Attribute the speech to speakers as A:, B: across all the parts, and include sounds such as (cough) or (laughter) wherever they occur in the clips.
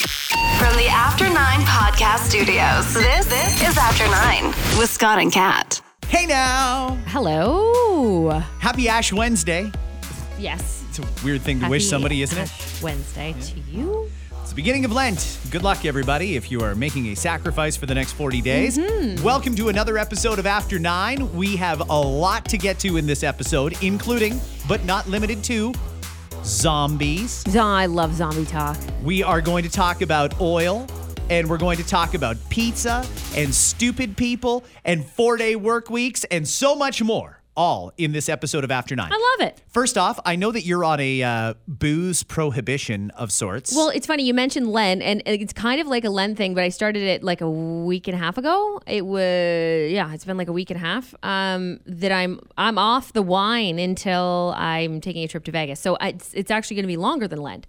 A: From the After Nine Podcast Studios, this, this is After Nine with Scott and Kat.
B: Hey now!
C: Hello.
B: Happy Ash Wednesday.
C: Yes.
B: It's a weird thing to wish
C: Happy
B: somebody, isn't it?
C: Ash Wednesday to you.
B: It's the beginning of Lent. Good luck, everybody, if you are making a sacrifice for the next 40 days.
C: Mm-hmm.
B: Welcome to another episode of After Nine. We have a lot to get to in this episode, including, but not limited to, zombies.
C: Oh, I love zombie talk.
B: We are going to talk about oil. And we're going to talk about pizza and stupid people and four day work weeks and so much more, all in this episode of After Nine.
C: I love it.
B: First off, I know that you're on a uh, booze prohibition of sorts.
C: Well, it's funny you mentioned Len, and it's kind of like a Len thing, but I started it like a week and a half ago. It was yeah, it's been like a week and a half. Um, that I'm I'm off the wine until I'm taking a trip to Vegas. So it's it's actually going to be longer than Lent.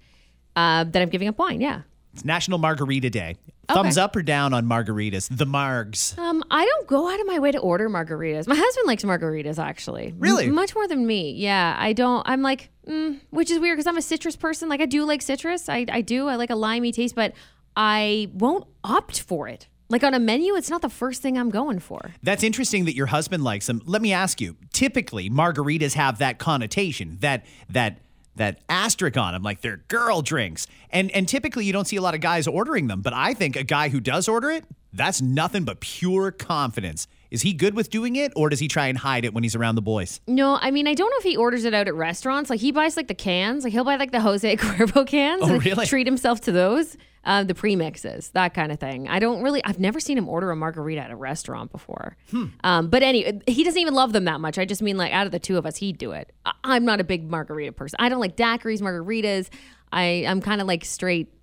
C: Uh, that I'm giving up wine. Yeah.
B: It's National Margarita Day. Thumbs up or down on margaritas? The margs.
C: Um, I don't go out of my way to order margaritas. My husband likes margaritas, actually.
B: Really?
C: M- much more than me. Yeah, I don't. I'm like, mm, which is weird because I'm a citrus person. Like, I do like citrus. I, I do. I like a limey taste, but I won't opt for it. Like on a menu, it's not the first thing I'm going for.
B: That's interesting that your husband likes them. Let me ask you. Typically, margaritas have that connotation, that that that asterisk on them, like they're girl drinks. And and typically you don't see a lot of guys ordering them. But I think a guy who does order it, that's nothing but pure confidence. Is he good with doing it, or does he try and hide it when he's around the boys?
C: No, I mean, I don't know if he orders it out at restaurants. Like, he buys like the cans. Like, he'll buy like the Jose (laughs) Cuervo cans.
B: Oh,
C: and
B: really?
C: Treat himself to those. Uh, the premixes, that kind of thing. I don't really, I've never seen him order a margarita at a restaurant before.
B: Hmm.
C: Um, but anyway, he doesn't even love them that much. I just mean, like, out of the two of us, he'd do it. I- I'm not a big margarita person. I don't like daiquiris, margaritas. I, I'm kind of like straight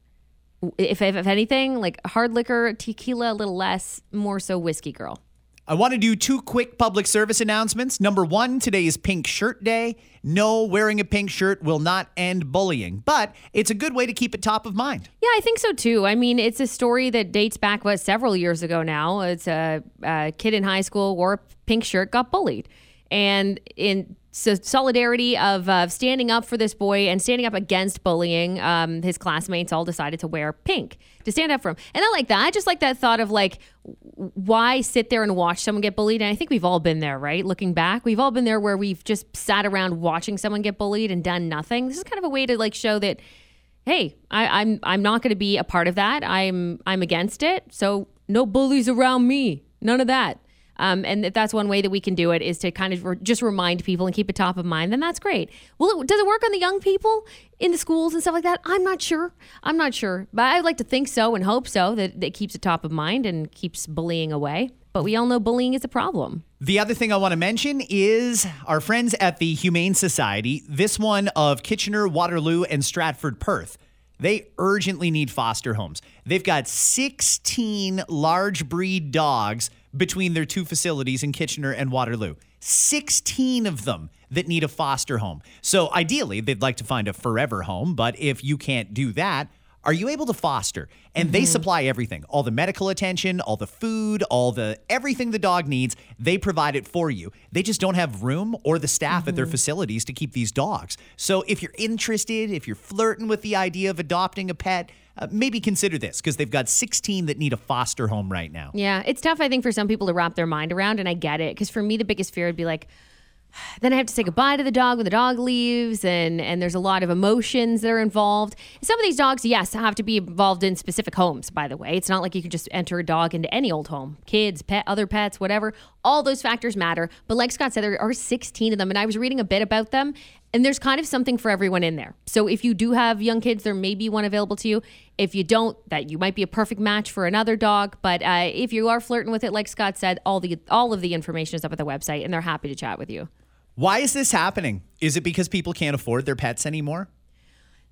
C: if, if if anything, like hard liquor, tequila, a little less, more so whiskey girl.
B: I want to do two quick public service announcements. Number one, today is Pink Shirt Day. No, wearing a pink shirt will not end bullying, but it's a good way to keep it top of mind.
C: Yeah, I think so too. I mean, it's a story that dates back what several years ago now. It's a, a kid in high school wore a pink shirt, got bullied, and in so solidarity of uh, standing up for this boy and standing up against bullying, um, his classmates all decided to wear pink to stand up for him. And I like that. I just like that thought of like, why sit there and watch someone get bullied? And I think we've all been there, right? Looking back, we've all been there where we've just sat around watching someone get bullied and done nothing. This is kind of a way to like show that hey, I, I'm I'm not going to be a part of that. I'm I'm against it. So no bullies around me. None of that. Um, and if that's one way that we can do it is to kind of re- just remind people and keep it top of mind. Then that's great. Well, it, does it work on the young people in the schools and stuff like that? I'm not sure. I'm not sure, but I'd like to think so and hope so that it keeps it top of mind and keeps bullying away. But we all know bullying is a problem.
B: The other thing I want to mention is our friends at the Humane Society, this one of Kitchener, Waterloo, and Stratford Perth. They urgently need foster homes. They've got 16 large breed dogs between their two facilities in Kitchener and Waterloo. 16 of them that need a foster home. So ideally, they'd like to find a forever home, but if you can't do that, are you able to foster? And they supply everything, all the medical attention, all the food, all the everything the dog needs, they provide it for you. They just don't have room or the staff at their facilities to keep these dogs. So if you're interested, if you're flirting with the idea of adopting a pet, uh, maybe consider this because they've got 16 that need a foster home right now.
C: Yeah, it's tough, I think, for some people to wrap their mind around, and I get it. Because for me, the biggest fear would be like, then I have to say goodbye to the dog when the dog leaves, and and there's a lot of emotions that are involved. Some of these dogs, yes, have to be involved in specific homes. By the way, it's not like you can just enter a dog into any old home, kids, pet, other pets, whatever. All those factors matter. But like Scott said, there are 16 of them, and I was reading a bit about them, and there's kind of something for everyone in there. So if you do have young kids, there may be one available to you. If you don't, that you might be a perfect match for another dog. But uh, if you are flirting with it, like Scott said, all the all of the information is up at the website, and they're happy to chat with you.
B: Why is this happening? Is it because people can't afford their pets anymore?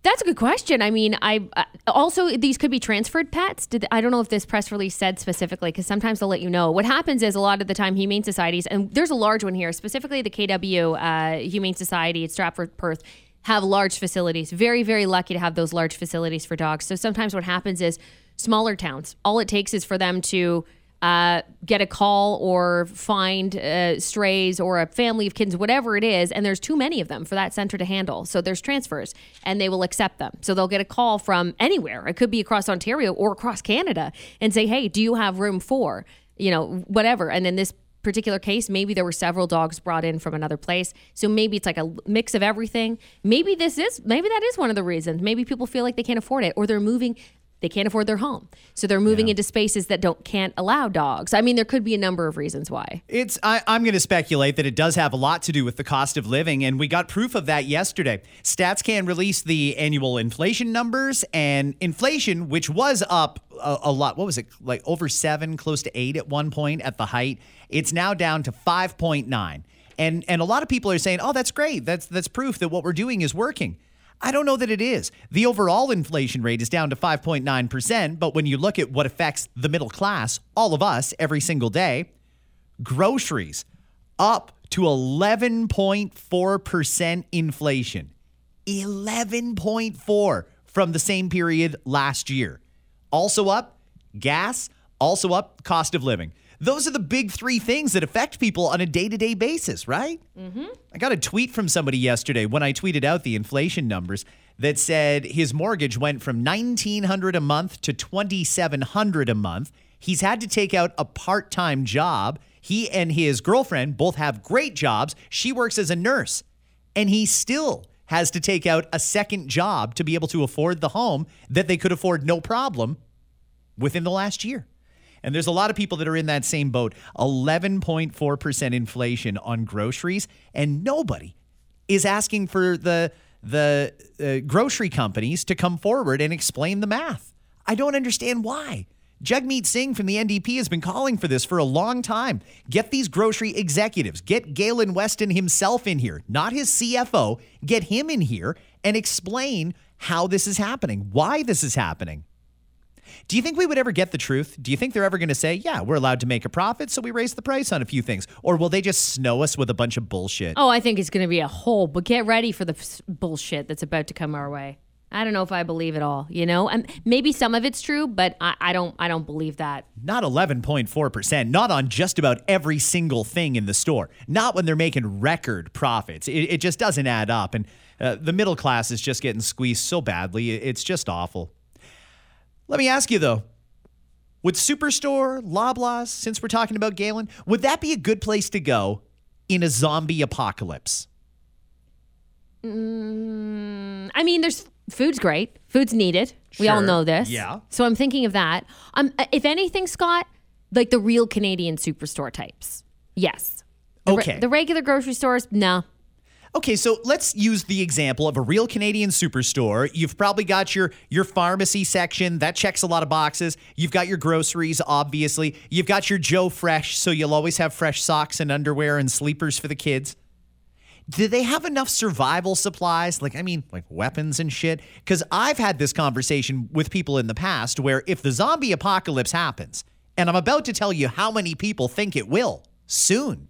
C: That's a good question. I mean, I uh, also these could be transferred pets. Did, I don't know if this press release said specifically because sometimes they'll let you know. What happens is a lot of the time, humane societies, and there's a large one here, specifically the KW uh, Humane Society at Stratford Perth, have large facilities. Very, very lucky to have those large facilities for dogs. So sometimes what happens is smaller towns. All it takes is for them to uh, get a call or find uh, strays or a family of kittens, whatever it is, and there's too many of them for that center to handle. So there's transfers, and they will accept them. So they'll get a call from anywhere. It could be across Ontario or across Canada, and say, "Hey, do you have room for you know whatever?" And in this particular case, maybe there were several dogs brought in from another place. So maybe it's like a mix of everything. Maybe this is, maybe that is one of the reasons. Maybe people feel like they can't afford it or they're moving they can't afford their home. So they're moving into spaces that don't can't allow dogs. I mean, there could be a number of reasons why.
B: It's I, I'm going to speculate that it does have a lot to do with the cost of living, and we got proof of that yesterday. StatsCan released the annual inflation numbers, and inflation, which was up a, a lot, what was it like over seven, close to eight at one point at the height, it's now down to five point nine. And and a lot of people are saying, "Oh, that's great. That's that's proof that what we're doing is working." I don't know that it is. The overall inflation rate is down to 5.9%, but when you look at what affects the middle class, all of us, every single day, groceries up to 11.4% inflation. 11.4 from the same period last year. Also up, gas, also up, cost of living. Those are the big three things that affect people on a day to day basis, right? Mm-hmm. I got a tweet from somebody yesterday when I tweeted out the inflation numbers that said his mortgage went from 1900 a month to 2700 a month. He's had to take out a part time job. He and his girlfriend both have great jobs. She works as a nurse, and he still has to take out a second job to be able to afford the home that they could afford no problem within the last year. And there's a lot of people that are in that same boat 11.4% inflation on groceries, and nobody is asking for the, the uh, grocery companies to come forward and explain the math. I don't understand why. Jagmeet Singh from the NDP has been calling for this for a long time. Get these grocery executives, get Galen Weston himself in here, not his CFO. Get him in here and explain how this is happening, why this is happening. Do you think we would ever get the truth? Do you think they're ever going to say, yeah, we're allowed to make a profit, so we raise the price on a few things? Or will they just snow us with a bunch of bullshit?
C: Oh, I think it's going to be a whole, but get ready for the f- bullshit that's about to come our way. I don't know if I believe it all, you know? And maybe some of it's true, but I, I don't I don't believe that.
B: Not 11.4%, not on just about every single thing in the store. Not when they're making record profits. It, it just doesn't add up. And uh, the middle class is just getting squeezed so badly. It's just awful. Let me ask you though, would Superstore, Loblaws, since we're talking about Galen, would that be a good place to go in a zombie apocalypse?
C: Mm, I mean, there's food's great. Food's needed. We all know this.
B: Yeah.
C: So I'm thinking of that. Um, if anything, Scott, like the real Canadian superstore types. Yes. The re-
B: Okay.
C: the regular grocery stores, no.
B: Okay, so let's use the example of a real Canadian superstore. You've probably got your your pharmacy section that checks a lot of boxes. You've got your groceries, obviously. You've got your Joe Fresh, so you'll always have fresh socks and underwear and sleepers for the kids. Do they have enough survival supplies? Like, I mean, like weapons and shit? Because I've had this conversation with people in the past where if the zombie apocalypse happens, and I'm about to tell you how many people think it will soon,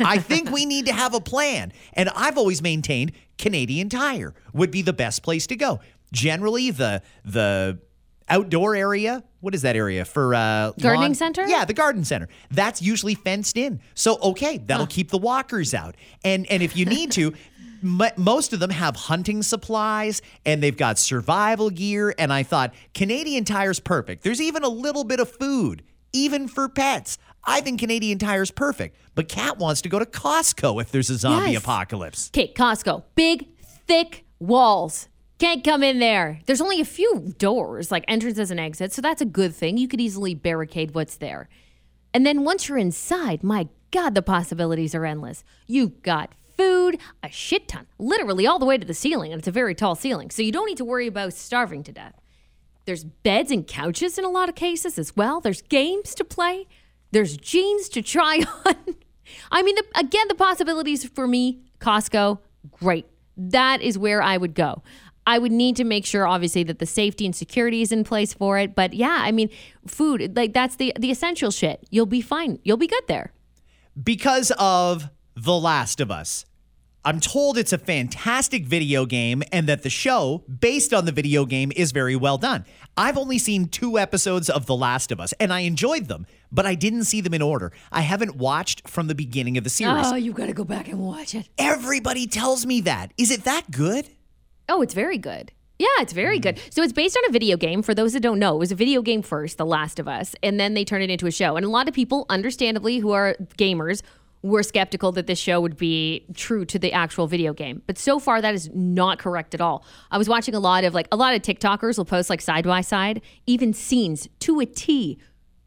B: I think we need to have a plan. And I've always maintained Canadian Tire would be the best place to go. Generally, the the outdoor area, what is that area for uh
C: Gardening
B: lawn-
C: center?
B: Yeah, the garden center. That's usually fenced in. So okay, that'll keep the walkers out. And and if you need to (laughs) m- most of them have hunting supplies and they've got survival gear and I thought Canadian Tire's perfect. There's even a little bit of food even for pets. I think Canadian Tire's perfect. But Kat wants to go to Costco if there's a zombie
C: Yes.
B: apocalypse.
C: Okay, Costco. Big, thick walls. Can't come in there. There's only a few doors, like entrances and exits, so that's a good thing. You could easily barricade what's there. And then once you're inside, my God, the possibilities are endless. You've got food, a shit ton, literally all the way to the ceiling, and it's a very tall ceiling, so you don't need to worry about starving to death. There's beds and couches in a lot of cases as well. There's games to play. There's jeans to try (laughs) on. I mean, the, again, the possibilities for me, Costco, great. That is where I would go. I would need to make sure, obviously, that the safety and security is in place for it. But yeah, I mean, food, like that's the the essential shit. You'll be fine. You'll be good there.
B: because of The Last of Us. I'm told it's a fantastic video game and that the show, based on the video game, is very well done. I've only seen two episodes of The Last of Us and I enjoyed them, but I didn't see them in order. I haven't watched from the beginning of the series.
C: Oh, you've got to go back and watch it.
B: Everybody tells me that. Is it that good?
C: Oh, it's very good. Yeah, it's very good. So it's based on a video game. For those that don't know, it was a video game first, The Last of Us, and then they turned it into a show. And a lot of people, understandably, who are gamers, were skeptical that this show would be true to the actual video game. But so far, that is not correct at all. I was watching a lot of like a lot of TikTokers will post like side by side, even scenes to a T.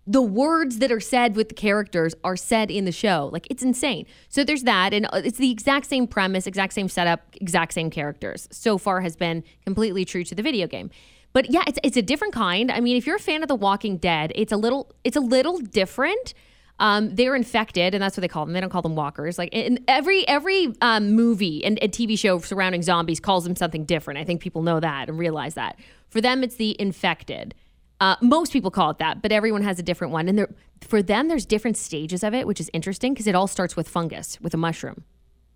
C: The words that are said with the characters are said in the show. Like it's insane. So there's that, and uh, it's the exact same premise, exact same setup, exact same characters. So far has been completely true to the video game. But yeah, it's it's a different kind. I mean, if you're a fan of The Walking Dead, it's a little it's a little different. Um, they're infected, and that's what they call them. They don't call them walkers. Like in every every um, movie and, and TV show surrounding zombies calls them something different. I think people know that and realize that. For them, it's the infected. Uh, most people call it that, but everyone has a different one. And for them, there's different stages of it, which is interesting because it all starts with fungus, with a mushroom.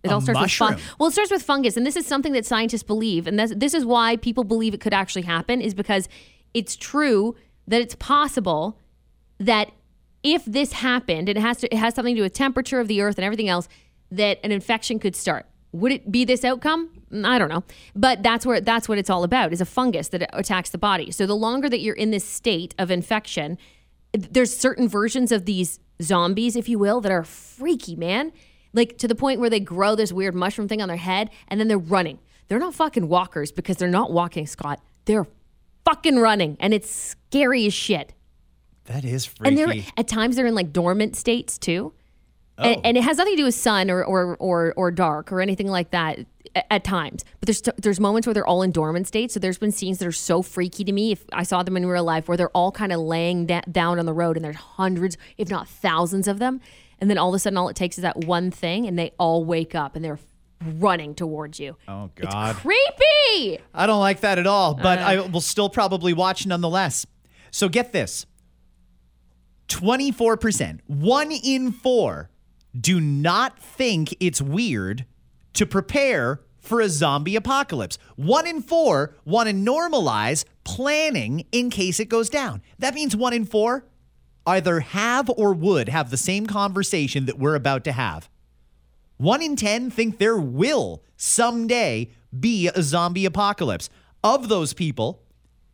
C: It
B: A
C: all starts with fungus. Well, it starts with fungus, and this is something that scientists believe, and this, this is why people believe it could actually happen, is because it's true that it's possible that if this happened, it has to, it has something to do with temperature of the earth and everything else, that an infection could start. Would it be this outcome? Mm, I don't know, but that's where that's what it's all about. Is a fungus that attacks the body. So the longer that you're in this state of infection, there's certain versions of these zombies, if you will, that are freaky, man. Like to the point where they grow this weird mushroom thing on their head and then they're running. They're not fucking walkers because they're not walking, Scott. They're fucking running and it's scary as shit.
B: That is freaky.
C: And they're at times they're in like dormant states too. And, oh. and it has nothing to do with sun or, or or or dark or anything like that at, at times. But there's there's moments where they're all in dormant states. So there's been scenes that are so freaky to me. If I saw them in real life, where they're all kind of laying da- down on the road, and there's hundreds, if not thousands, of them. And then all of a sudden, all it takes is that one thing, and they all wake up and they're running towards you.
B: oh, God.
C: Creepy.
B: I don't like that at all, but uh. I will still probably watch nonetheless. So get this 24%, one in four, do not think it's weird to prepare for a zombie apocalypse. One in four want to normalize planning in case it goes down. That means one in four either have or would have the same conversation that we're about to have. One in 10 think there will someday be a zombie apocalypse. Of those people,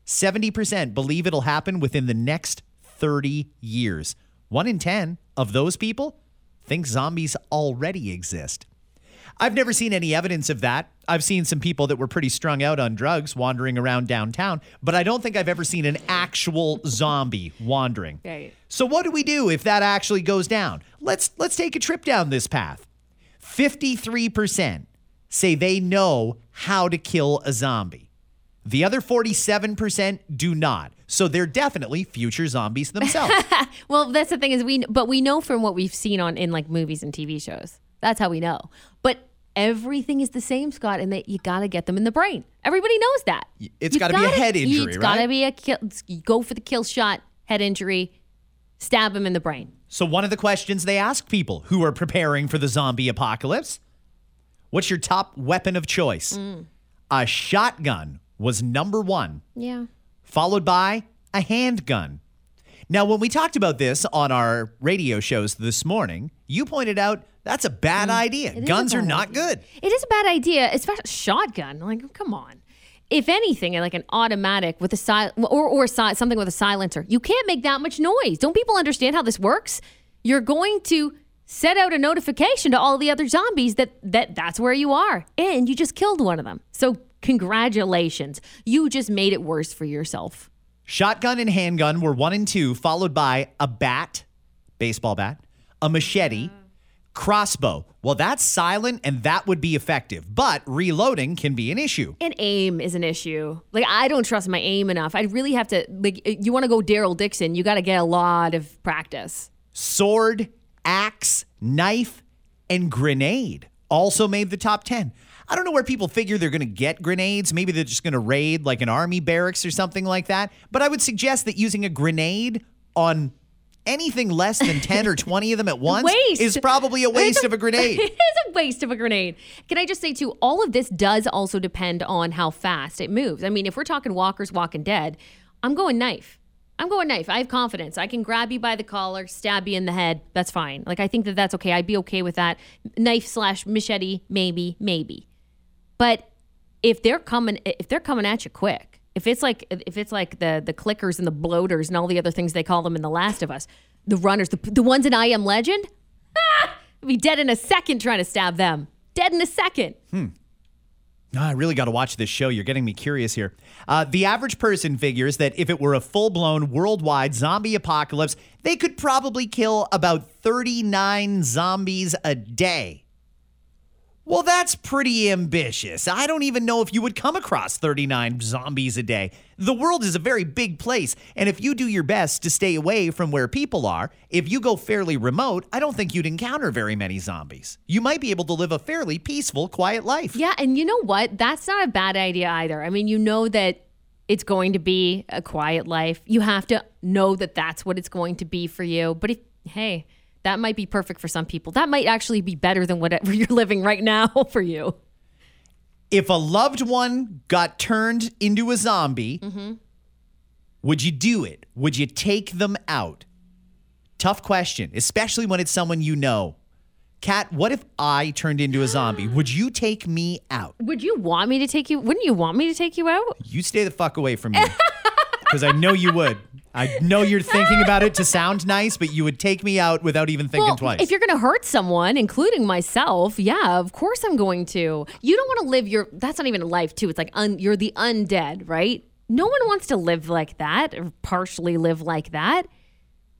B: 70% believe it'll happen within the next 30 years. One in 10 of those people think zombies already exist. I've never seen any evidence of that. I've seen some people that were pretty strung out on drugs wandering around downtown, but I don't think I've ever seen an actual zombie wandering.
C: Right.
B: So what do we do if that actually goes down? Let's let's take a trip down this path. 53% say they know how to kill a zombie. The other 47% do not. So they're definitely future zombies themselves. (laughs)
C: Well, that's the thing is we, but we know from what we've seen on in like movies and TV shows. That's how we know. But everything is the same, Scott, and that you got to get them in the brain. Everybody knows that.
B: It's gotta be a head injury, right?
C: It's got to be a kill. Go for the kill shot, head injury, stab him in the brain.
B: So, one of the questions they ask people who are preparing for the zombie apocalypse what's your top weapon of choice? Mm. A shotgun was number one,
C: Yeah.
B: followed by a handgun. Now, when we talked about this on our radio shows this morning, you pointed out that's a bad idea.
C: Mm. is a
B: Guns are not
C: idea.
B: good.
C: It is a bad idea, especially shotgun. Like, come on. If anything, like an automatic with a sil- or or si- something with a silencer, you can't make that much noise. Don't people understand how this works? You're going to set out a notification to all the other zombies that that that's where you are, and you just killed one of them. So congratulations, you just made it worse for yourself.
B: Shotgun and handgun were one and two, followed by a bat, baseball bat, a machete, crossbow. Well, that's silent and that would be effective, but reloading can be an issue.
C: And aim is an issue. Like I don't trust my aim enough. I really have to. Like you want to go Daryl Dixon, you got to get a lot of practice.
B: Sword, axe, knife, and grenade also made the top 10. I don't know where people figure they're going to get grenades. Maybe they're just going to raid like an army barracks or something like that. But I would suggest that using a grenade on anything less than 10 or 20 of them at (laughs) once
C: Waste.
B: is probably a waste of a grenade. (laughs)
C: it is a waste of a grenade. Can I just say too, all of this does also depend on how fast it moves. I mean, if we're talking walkers walking dead, I'm going knife. I'm going knife. I have confidence. I can grab you by the collar, stab you in the head. That's fine. Like I think that that's okay. I'd be okay with that. Knife slash machete, maybe, maybe. But if they're coming, if they're coming at you quick, if it's like if it's like the the clickers and the bloaters and all the other things they call them in The Last of Us, the runners, the the ones in I Am Legend, ah, be dead in a second trying to stab them. Dead in a second.
B: No, I really got to watch this show. You're getting me curious here. Uh, the average person figures that if it were a full blown worldwide zombie apocalypse, they could probably kill about 39 zombies a day. Well, that's pretty ambitious. I don't even know if you would come across 39 zombies a day. The world is a very big place, and if you do your best to stay away from where people are, if you go fairly remote, I don't think you'd encounter very many zombies. You might be able to live a fairly peaceful, quiet life.
C: Yeah, and you know what? That's not a bad idea either. I mean, you know that it's going to be a quiet life. You have to know that that's what it's going to be for you. But if hey, that might be perfect for some people. That might actually be better than whatever (laughs) you're living right now (laughs) for you.
B: if a loved one got turned into a zombie, would you do it? Would you take them out? Tough question, especially when it's someone you know. Kat, what if I turned into a zombie? (gasps) Would you take me out?
C: Would you want me to take you? Wouldn't you want me to take you out?
B: You stay the fuck away from me. Because I know you would. (laughs) I know you're thinking about it to sound nice, but you would take me out without even thinking
C: Well,
B: twice.
C: if you're going to hurt someone, including myself, yeah, of course I'm going to. You don't want to live your. That's not even a life, too. It's like un, you're the undead, right? No one wants to live like that or partially live like that.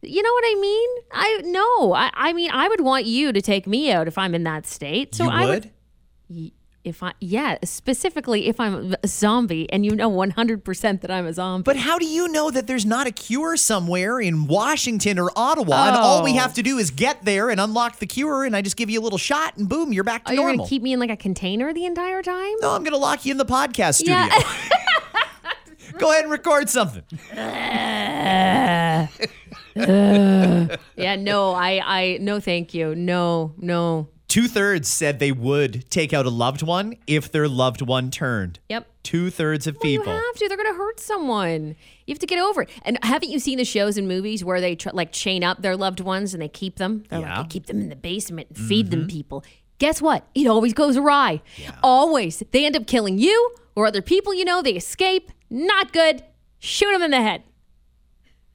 C: You know what I mean? I no. I, I mean, I would want you to take me out if I'm in that state. So
B: you
C: I
B: would?
C: If I yeah, specifically if I'm a zombie and you know 100% that I'm a zombie.
B: But how do you know that there's not a cure somewhere in Washington or Ottawa and all we
C: Oh.
B: have to do is get there and unlock the cure and I just give you a little shot and boom, you're back to oh,
C: Are you going
B: normal?
C: to keep me in like a container the entire time?
B: no, I'm going to lock you in the podcast studio.
C: Yeah. (laughs) (laughs)
B: Go ahead and record something. (laughs)
C: Yeah, no, I, I, no, thank you. No, no.
B: Two thirds said they would take out a loved one if their loved one turned.
C: Yep.
B: Two thirds of
C: You
B: people.
C: have to. They're going to hurt someone. You have to get over it. And haven't you seen the shows and movies where they tr- like chain up their loved ones and they keep them? They're
B: Yeah. Mm-hmm.
C: like, they keep them in the basement and feed them people. Guess what? It always goes awry. Always. They end up killing you or other people you know. They escape. Not good. Shoot them in the head.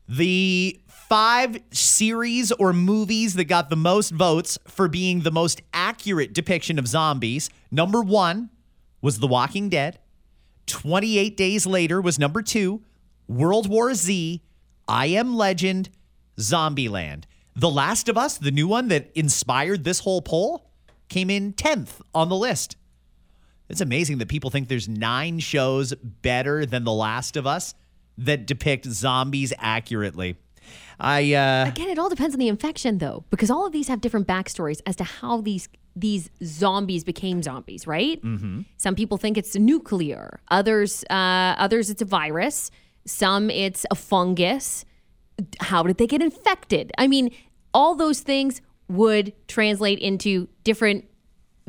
B: The five series or movies that got the most votes for being the most accurate depiction of zombies. Number one was The Walking Dead. 28 Days Later was number two. World War Z, I Am Legend, Zombieland. The Last of Us, the new one that inspired this whole poll, came in 10th on the list. It's amazing that people think there's nine shows better than The Last of Us that depict zombies accurately. I uh
C: Again, it all depends on the infection, though, because all of these have different backstories as to how these these zombies became zombies. Right? Mm-hmm. Some people think it's nuclear. Others, uh, others, it's a virus. Some, it's a fungus. How did they get infected? I mean, all those things would translate into different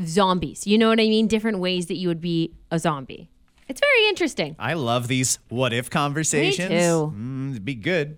C: zombies. You know what I mean? Different ways that you would be a zombie. It's very interesting.
B: I love these what if conversations.
C: too.
B: Mm, it'd be good.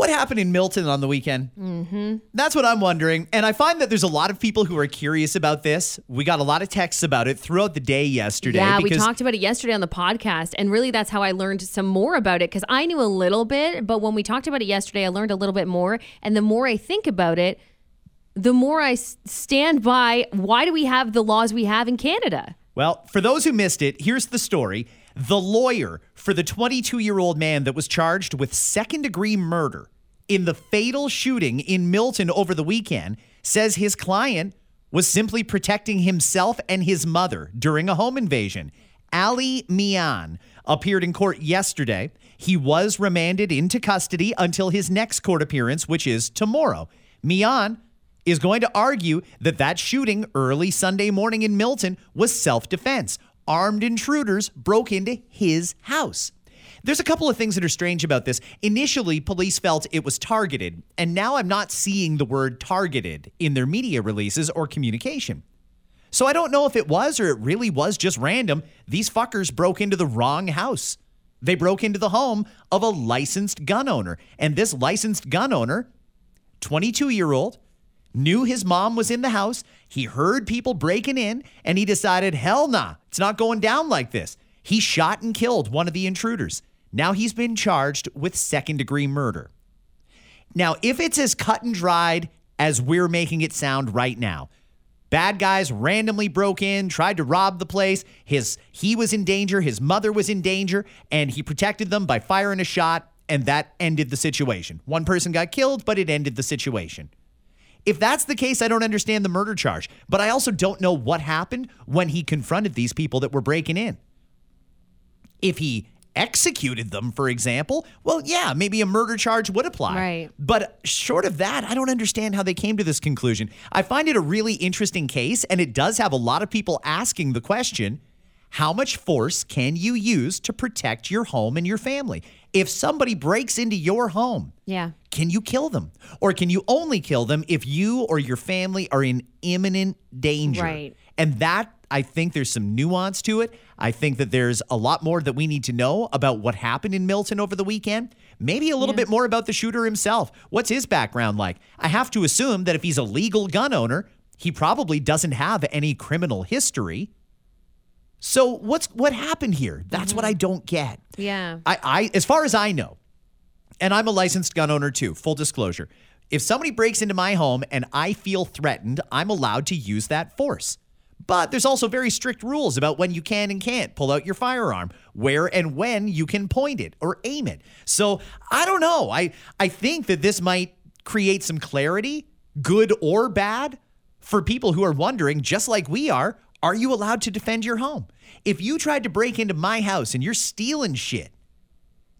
B: What happened in Milton on the weekend? Mm-hmm. That's what I'm wondering. And I find that there's a lot of people who are curious about this. We got a lot of texts about it throughout the day yesterday.
C: Yeah, we talked about it yesterday on the podcast, and really that's how I learned some more about it because I knew a little bit, but when we talked about it yesterday, I learned a little bit more. And the more I think about it, the more I s- stand by why do we have the laws we have in Canada?
B: Well, for those who missed it, here's the story. The lawyer for the 22 year old man that was charged with second degree murder in the fatal shooting in Milton over the weekend says his client was simply protecting himself and his mother during a home invasion. Ali Mian appeared in court yesterday. He was remanded into custody until his next court appearance, which is tomorrow. Mian is going to argue that that shooting early Sunday morning in Milton was self defense. Armed intruders broke into his house. There's a couple of things that are strange about this. Initially, police felt it was targeted, and now I'm not seeing the word targeted in their media releases or communication. So I don't know if it was or it really was just random. These fuckers broke into the wrong house. They broke into the home of a licensed gun owner. And this licensed gun owner, 22 year old, knew his mom was in the house. He heard people breaking in and he decided, hell nah, it's not going down like this. He shot and killed one of the intruders. Now he's been charged with second degree murder. Now, if it's as cut and dried as we're making it sound right now, bad guys randomly broke in, tried to rob the place. His he was in danger, his mother was in danger, and he protected them by firing a shot, and that ended the situation. One person got killed, but it ended the situation. If that's the case, I don't understand the murder charge, but I also don't know what happened when he confronted these people that were breaking in. If he executed them, for example, well, yeah, maybe a murder charge would apply.
C: Right.
B: But short of that, I don't understand how they came to this conclusion. I find it a really interesting case, and it does have a lot of people asking the question how much force can you use to protect your home and your family? If somebody breaks into your home,
C: Yeah.
B: can you kill them? Or can you only kill them if you or your family are in imminent danger?
C: Right.
B: And that, I think there's some nuance to it. I think that there's a lot more that we need to know about what happened in Milton over the weekend. Maybe a little bit more about the shooter himself. What's his background like? I have to assume that if he's a legal gun owner, he probably doesn't have any criminal history. So what's what happened here? That's what mm-hmm. I don't get.
C: Yeah.
B: I, I as far as I know, and I'm a licensed gun owner too, full disclosure. If somebody breaks into my home and I feel threatened, I'm allowed to use that force. But there's also very strict rules about when you can and can't pull out your firearm, where and when you can point it or aim it. So I don't know. I, I think that this might create some clarity, good or bad, for people who are wondering, just like we are, are you allowed to defend your home? If you tried to break into my house and you're stealing shit,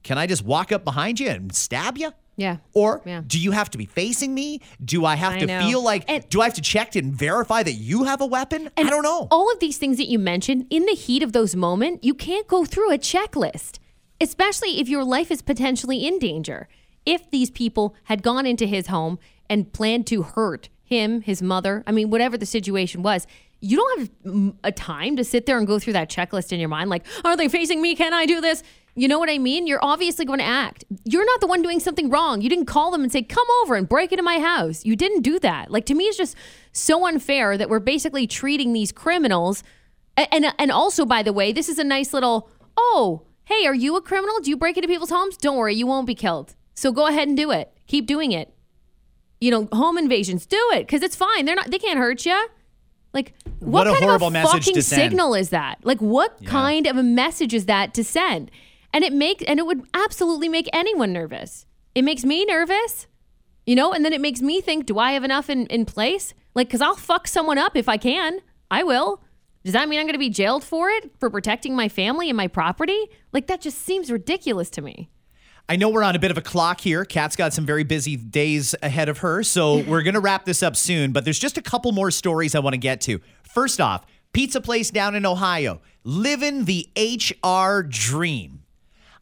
B: can I just walk up behind you and stab you?
C: Yeah.
B: Or
C: Yeah.
B: do you have to be facing me? Do I have
C: I
B: to
C: know.
B: feel like,
C: And-
B: do I have to check and verify that you have a weapon? I don't know.
C: All of these things that you mentioned, in the heat of those moments, you can't go through a checklist, especially if your life is potentially in danger. If these people had gone into his home and planned to hurt him, his mother, I mean, whatever the situation was, you don't have a time to sit there and go through that checklist in your mind like, are they facing me? Can I do this? You know what I mean? You're obviously going to act. You're not the one doing something wrong. You didn't call them and say, come over and break into my house. You didn't do that. Like, to me, it's just so unfair that we're basically treating these criminals. a- And, and, also, by the way, this is a nice little, oh, hey, are you a criminal? Do you break into people's homes? Don't worry, you won't be killed. So go ahead and do it. Keep doing it. You know, home invasions, do it because it's fine. They're not, they can't hurt you. Like, what,
B: What a
C: kind
B: horrible
C: of a
B: message
C: fucking
B: to send.
C: signal is that? Like, what kind of a message is that to send? And it makes, and it would absolutely make anyone nervous. It makes me nervous, you know, and then it makes me think, do I have enough in, in place? Like, because I'll fuck someone up if I can. I will. Does that mean I'm going to be jailed for it for protecting my family and my property? Like, that just seems ridiculous to me.
B: I know we're on a bit of a clock here. Kat's got some very busy days ahead of her, so (laughs) we're going to wrap this up soon, but there's just a couple more stories I want to get to. First off, pizza place down in Ohio, living the HR dream.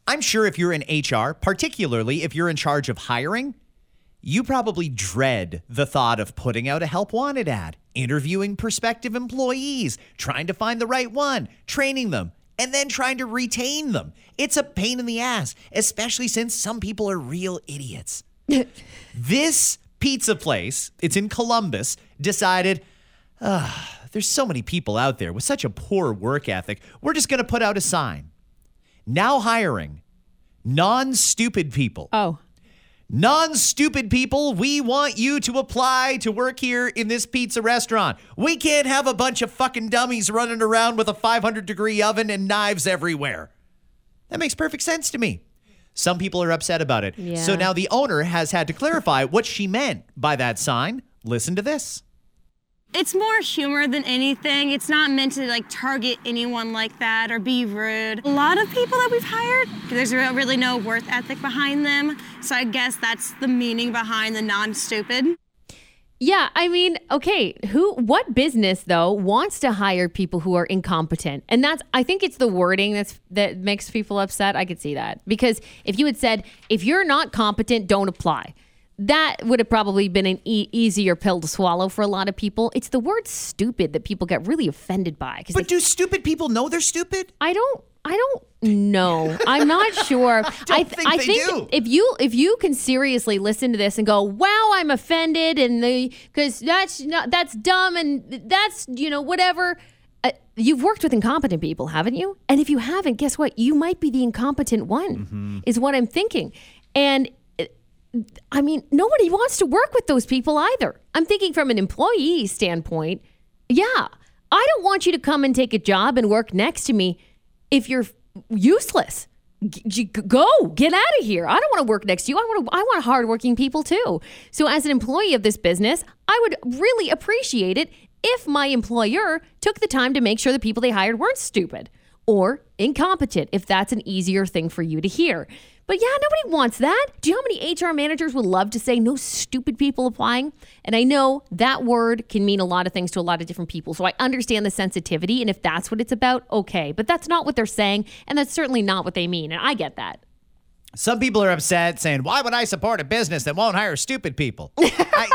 B: I'm sure if you're in HR, particularly if you're in charge of hiring, you probably dread the thought of putting out a help wanted ad, interviewing prospective employees, trying to find the right one, training them, and then trying to retain them. It's a pain in the ass, especially since some people are real idiots. (laughs) this pizza place, it's in Columbus, decided, "Ah, there's so many people out there with such a poor work ethic. We're just going to put out a sign. Now hiring non stupid people.
C: Oh.
B: Non stupid people, we want you to apply to work here in this pizza restaurant. We can't have a bunch of fucking dummies running around with a 500 degree oven and knives everywhere. That makes perfect sense to me. Some people are upset about it.
C: Yeah.
B: So now the owner has had to clarify what she meant by that sign. Listen to this.
D: It's more humor than anything. It's not meant to like target anyone like that or be rude. A lot of people that we've hired, there's really no worth ethic behind them. So I guess that's the meaning behind the non-stupid.
C: Yeah, I mean, okay, who what business though wants to hire people who are incompetent? And that's I think it's the wording that's that makes people upset. I could see that. Because if you had said if you're not competent, don't apply. That would have probably been an e- easier pill to swallow for a lot of people. It's the word stupid that people get really offended by.
B: But do stupid people know they're stupid?
C: I don't. I don't know. I'm not sure. (laughs) I,
B: think
C: I
B: they
C: think
B: do.
C: if you if you can seriously listen to this and go, "Wow, I'm offended," and the because that's not that's dumb and that's you know whatever. Uh, you've worked with incompetent people, haven't you? And if you haven't, guess what? You might be the incompetent one.
B: Mm-hmm.
C: Is what I'm thinking. And I mean, nobody wants to work with those people either. I'm thinking from an employee standpoint. Yeah, I don't want you to come and take a job and work next to me if you're useless. G- go get out of here. I don't want to work next to you. I want to, I want hardworking people too. So as an employee of this business, I would really appreciate it if my employer took the time to make sure the people they hired weren't stupid or incompetent if that's an easier thing for you to hear. But yeah, nobody wants that. Do you know how many HR managers would love to say no stupid people applying? And I know that word can mean a lot of things to a lot of different people. So I understand the sensitivity. And if that's what it's about, okay. But that's not what they're saying. And that's certainly not what they mean. And I get that.
B: Some people are upset saying, Why would I support a business that won't hire stupid people? (laughs) I,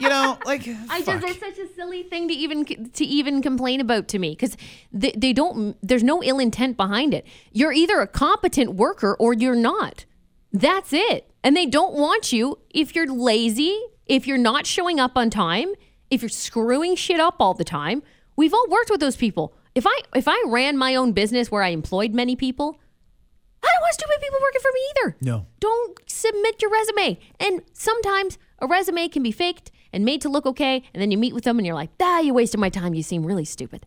B: you know, like,
C: I
B: fuck.
C: just it's such a silly thing to even to even complain about to me because they, they don't there's no ill intent behind it. You're either a competent worker or you're not. That's it. And they don't want you if you're lazy, if you're not showing up on time, if you're screwing shit up all the time. We've all worked with those people. If I if I ran my own business where I employed many people, I don't want stupid people working for me either.
B: No.
C: Don't submit your resume. And sometimes a resume can be faked and made to look okay, and then you meet with them and you're like, ah, you wasted my time. You seem really stupid.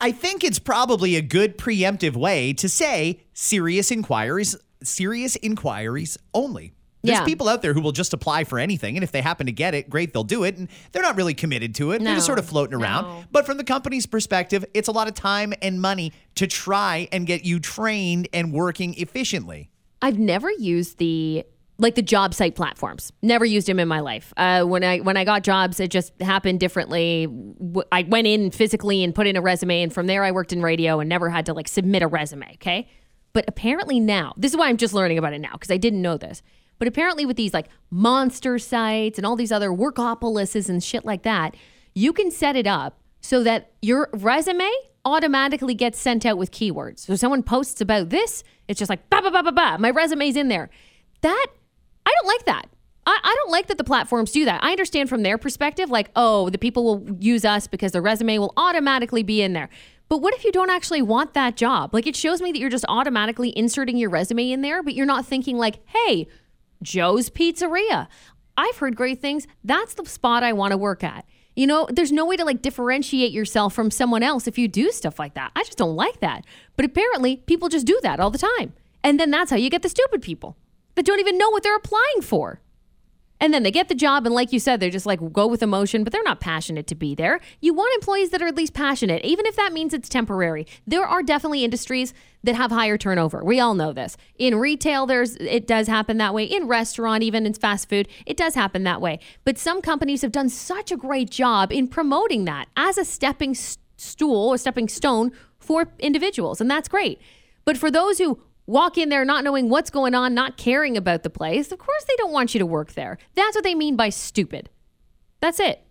B: I think it's probably a good preemptive way to say serious inquiries, serious inquiries only. There's
C: Yeah.
B: people out there who will just apply for anything, and if they happen to get it, great, they'll do it, and they're not really committed to it. They're just sort of floating around.
C: No.
B: But from the company's perspective, it's a lot of time and money to try and get you trained and working efficiently.
C: I've never used the like the job site platforms. Never used them in my life. Uh, when I when I got jobs, it just happened differently. I went in physically and put in a resume, and from there I worked in radio and never had to like submit a resume. Okay, but apparently now this is why I'm just learning about it now because I didn't know this. But apparently with these like monster sites and all these other workopolises and shit like that, you can set it up so that your resume automatically gets sent out with keywords. So someone posts about this, it's just like ba ba ba ba ba. My resume's in there. That I don't like that. I, I don't like that the platforms do that. I understand from their perspective, like, oh, the people will use us because the resume will automatically be in there. But what if you don't actually want that job? Like, it shows me that you're just automatically inserting your resume in there, but you're not thinking, like, hey, Joe's Pizzeria. I've heard great things. That's the spot I want to work at. You know, there's no way to like differentiate yourself from someone else if you do stuff like that. I just don't like that. But apparently, people just do that all the time. And then that's how you get the stupid people that don't even know what they're applying for. And then they get the job, and like you said, they're just like go with emotion, but they're not passionate to be there. You want employees that are at least passionate, even if that means it's temporary. There are definitely industries that have higher turnover. We all know this. In retail, there's it does happen that way. In restaurant, even in fast food, it does happen that way. But some companies have done such a great job in promoting that as a stepping stool or stepping stone for individuals, and that's great. But for those who walk in there not knowing what's going on, not caring about the place, of course they don't want you to work there. That's what they mean by stupid. That's it.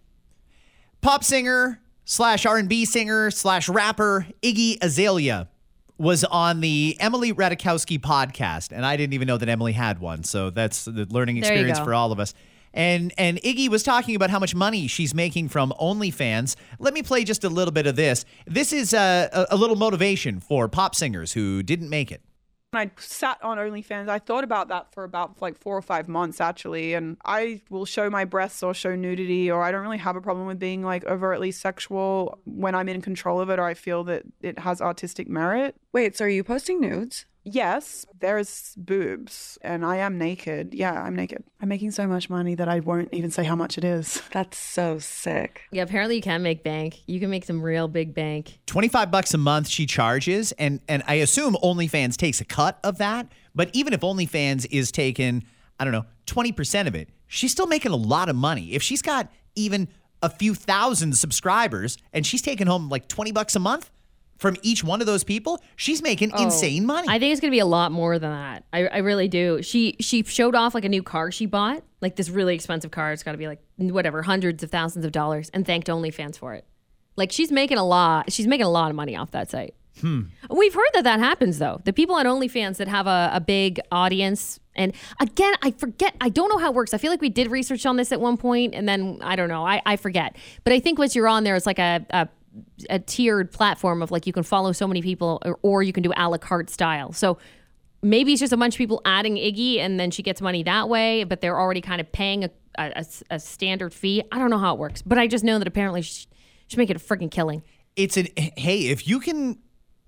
B: Pop singer slash R&B singer slash rapper Iggy Azalea was on the Emily Ratajkowski podcast, and I didn't even know that Emily had one. So that's the learning experience for all of us. And and Iggy was talking about how much money she's making from OnlyFans. Let me play just a little bit of this. This is uh, a, a little motivation for pop singers who didn't make it.
E: I sat on OnlyFans, I thought about that for about like four or five months actually. And I will show my breasts or show nudity, or I don't really have a problem with being like overtly sexual when I'm in control of it or I feel that it has artistic merit.
F: Wait, so are you posting nudes?
E: Yes, there's boobs and I am naked. Yeah, I'm naked. I'm making so much money that I won't even say how much it is. (laughs)
F: That's so sick.
C: Yeah, apparently you can make bank. You can make some real big bank.
B: 25 bucks a month she charges and and I assume OnlyFans takes a cut of that, but even if OnlyFans is taking, I don't know, 20% of it, she's still making a lot of money. If she's got even a few thousand subscribers and she's taking home like 20 bucks a month from each one of those people, she's making oh, insane money.
C: I think it's gonna be a lot more than that. I, I really do. She she showed off like a new car she bought, like this really expensive car. It's got to be like whatever, hundreds of thousands of dollars, and thanked OnlyFans for it. Like she's making a lot. She's making a lot of money off that site. Hmm. We've heard that that happens though. The people on OnlyFans that have a, a big audience, and again, I forget. I don't know how it works. I feel like we did research on this at one point, and then I don't know. I, I forget. But I think once you're on there, it's like a, a a tiered platform of like you can follow so many people, or, or you can do a la carte style. So maybe it's just a bunch of people adding Iggy, and then she gets money that way. But they're already kind of paying a, a, a standard fee. I don't know how it works, but I just know that apparently she, she's making a freaking killing.
B: it's an hey, if you can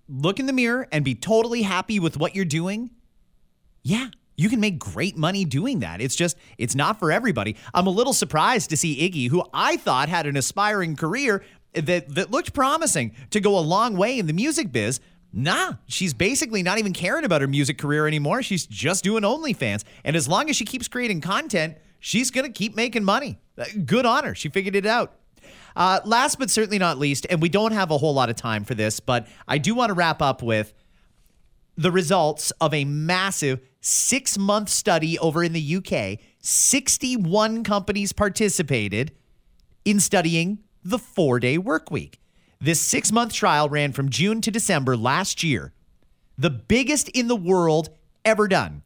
B: look in the mirror and be totally happy with what you're doing, yeah, you can make great money doing that. It's just it's not for everybody. I'm a little surprised to see Iggy, who I thought had an aspiring career that that looked promising to go a long way in the music biz. Nah, she's basically not even caring about her music career anymore. She's just doing OnlyFans. And as long as she keeps creating content, she's going to keep making money. Uh, Good on her. She figured it out. Uh, last but certainly not least, and we don't have a whole lot of time for this, but I do want to wrap up with the results of a massive six month study over in the UK. 61 companies participated in studying the four day work week. This six month trial ran from June to December last year, the biggest in the world ever done.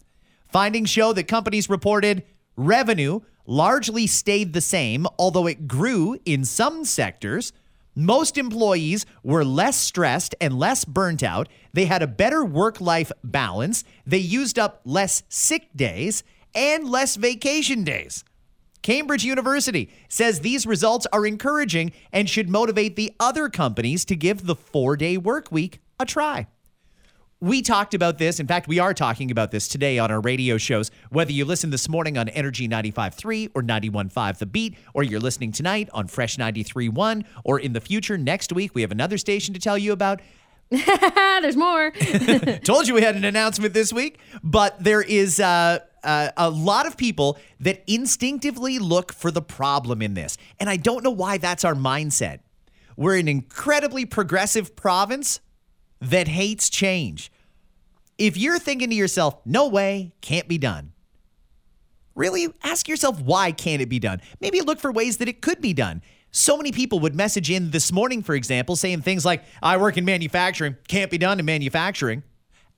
B: Findings show that companies reported revenue largely stayed the same, although it grew in some sectors. Most employees were less stressed and less burnt out. They had a better work life balance. They used up less sick days and less vacation days. Cambridge University says these results are encouraging and should motivate the other companies to give the four day work week a try. We talked about this. In fact, we are talking about this today on our radio shows. Whether you listen this morning on Energy 95.3 or 91.5 The Beat, or you're listening tonight on Fresh 93.1, or in the future, next week, we have another station to tell you about. (laughs)
C: There's more. (laughs)
B: Told you we had an announcement this week, but there is uh, uh, a lot of people that instinctively look for the problem in this. And I don't know why that's our mindset. We're an incredibly progressive province that hates change. If you're thinking to yourself, no way, can't be done, really ask yourself, why can't it be done? Maybe look for ways that it could be done. So many people would message in this morning, for example, saying things like, I work in manufacturing, can't be done in manufacturing.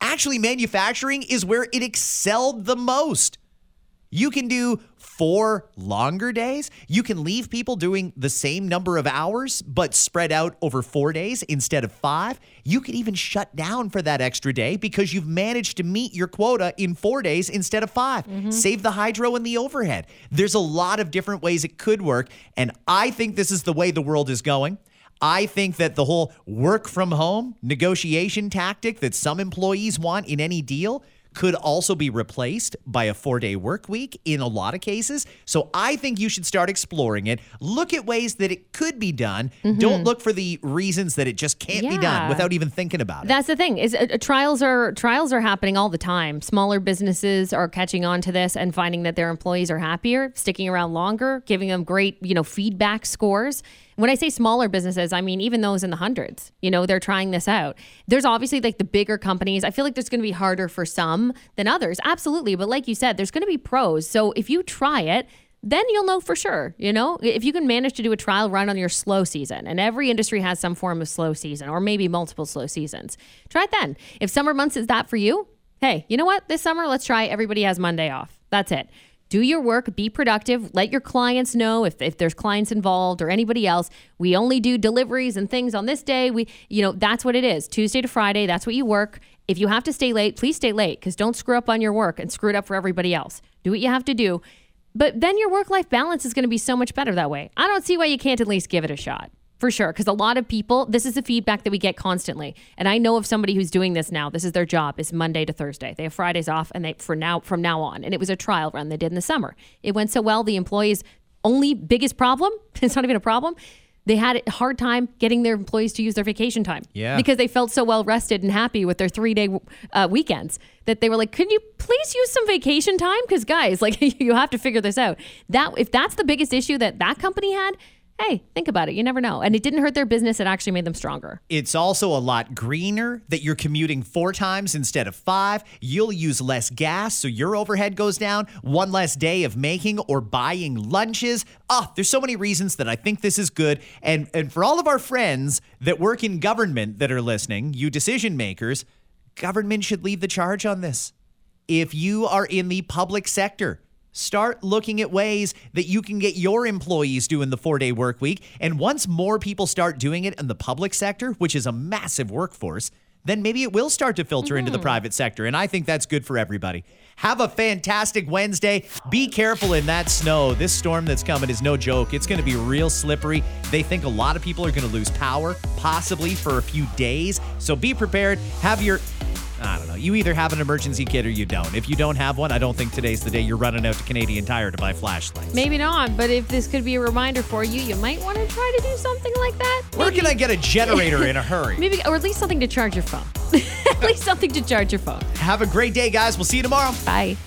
B: Actually, manufacturing is where it excelled the most. You can do four longer days. You can leave people doing the same number of hours, but spread out over four days instead of five. You could even shut down for that extra day because you've managed to meet your quota in four days instead of 5 mm-hmm. Save the hydro and the overhead. There's a lot of different ways it could work. And I think this is the way the world is going. I think that the whole work from home negotiation tactic that some employees want in any deal could also be replaced by a four day work week in a lot of cases. So I think you should start exploring it. Look at ways that it could be done. Don't look for the reasons that it just can't be done without even thinking about it.
C: That's the thing is uh, uh, trials are trials are happening all the time. Smaller businesses are catching on to this and finding that their employees are happier, sticking around longer, giving them great, you know, feedback scores. When I say smaller businesses, I mean even those in the hundreds. You know, they're trying this out. There's obviously like the bigger companies. I feel like there's going to be harder for some than others. Absolutely, but like you said, there's going to be pros. So if you try it, then you'll know for sure. You know, if you can manage to do a trial run on your slow season, and every industry has some form of slow season or maybe multiple slow seasons, try it then. If summer months is that for you, hey, you know what? This summer, let's try everybody has Monday off. That's it. Do your work, be productive, let your clients know if, if there's clients involved or anybody else. We only do deliveries and things on this day. We, you know, that's what it is. Tuesday to Friday, that's what you work. If you have to stay late, please stay late because don't screw up on your work and screw it up for everybody else. Do what you have to do. But then your work life balance is going to be so much better that way. I don't see why you can't at least give it a shot. For sure, because a lot of people, this is the feedback that we get constantly, and I know of somebody who's doing this now. This is their job: is Monday to Thursday. They have Fridays off, and they for now from now on. And it was a trial run they did in the summer. It went so well. The employees' only biggest problem, (laughs) it's not even a problem, they had a hard time getting their employees to use their vacation time.
B: Yeah.
C: Because they felt so well rested and happy with their three day uh, weekends that they were like, "Can you please use some vacation time?" Because guys, (laughs) like, you have to figure this out. That if that's the biggest issue that that company had, hey, think about it. You never know. And it didn't hurt their business. It actually made them stronger.
B: It's also a lot greener that you're commuting four times instead of five. You'll use less gas, so your overhead goes down. One less day of making or buying lunches. Ah, there's so many reasons that I think this is good. And and for all of our friends that work in government that are listening, you decision makers, government should lead the charge on this. If you are in the public sector, Start looking at ways that you can get your employees doing the four day work week. And once more people start doing it in the public sector, which is a massive workforce, then maybe it will start to filter into the mm-hmm. private sector. And I think that's good for everybody. Have a fantastic Wednesday. Be careful in that snow. This storm that's coming is no joke. It's going to be real slippery. They think a lot of people are going to lose power, possibly for a few days. So be prepared. Have your I don't know. You either have an emergency kit or you don't. If you don't have one, I don't think today's the day you're running out to Canadian Tire to buy flashlights.
C: Maybe not, but if this could be a reminder for you, you might want to try to do something like that.
B: Where can I get a generator in a hurry? (laughs)
C: Maybe, or at least something to charge your phone. (laughs) at least something to charge your phone.
B: Have a great day, guys. We'll see you tomorrow.
C: Bye.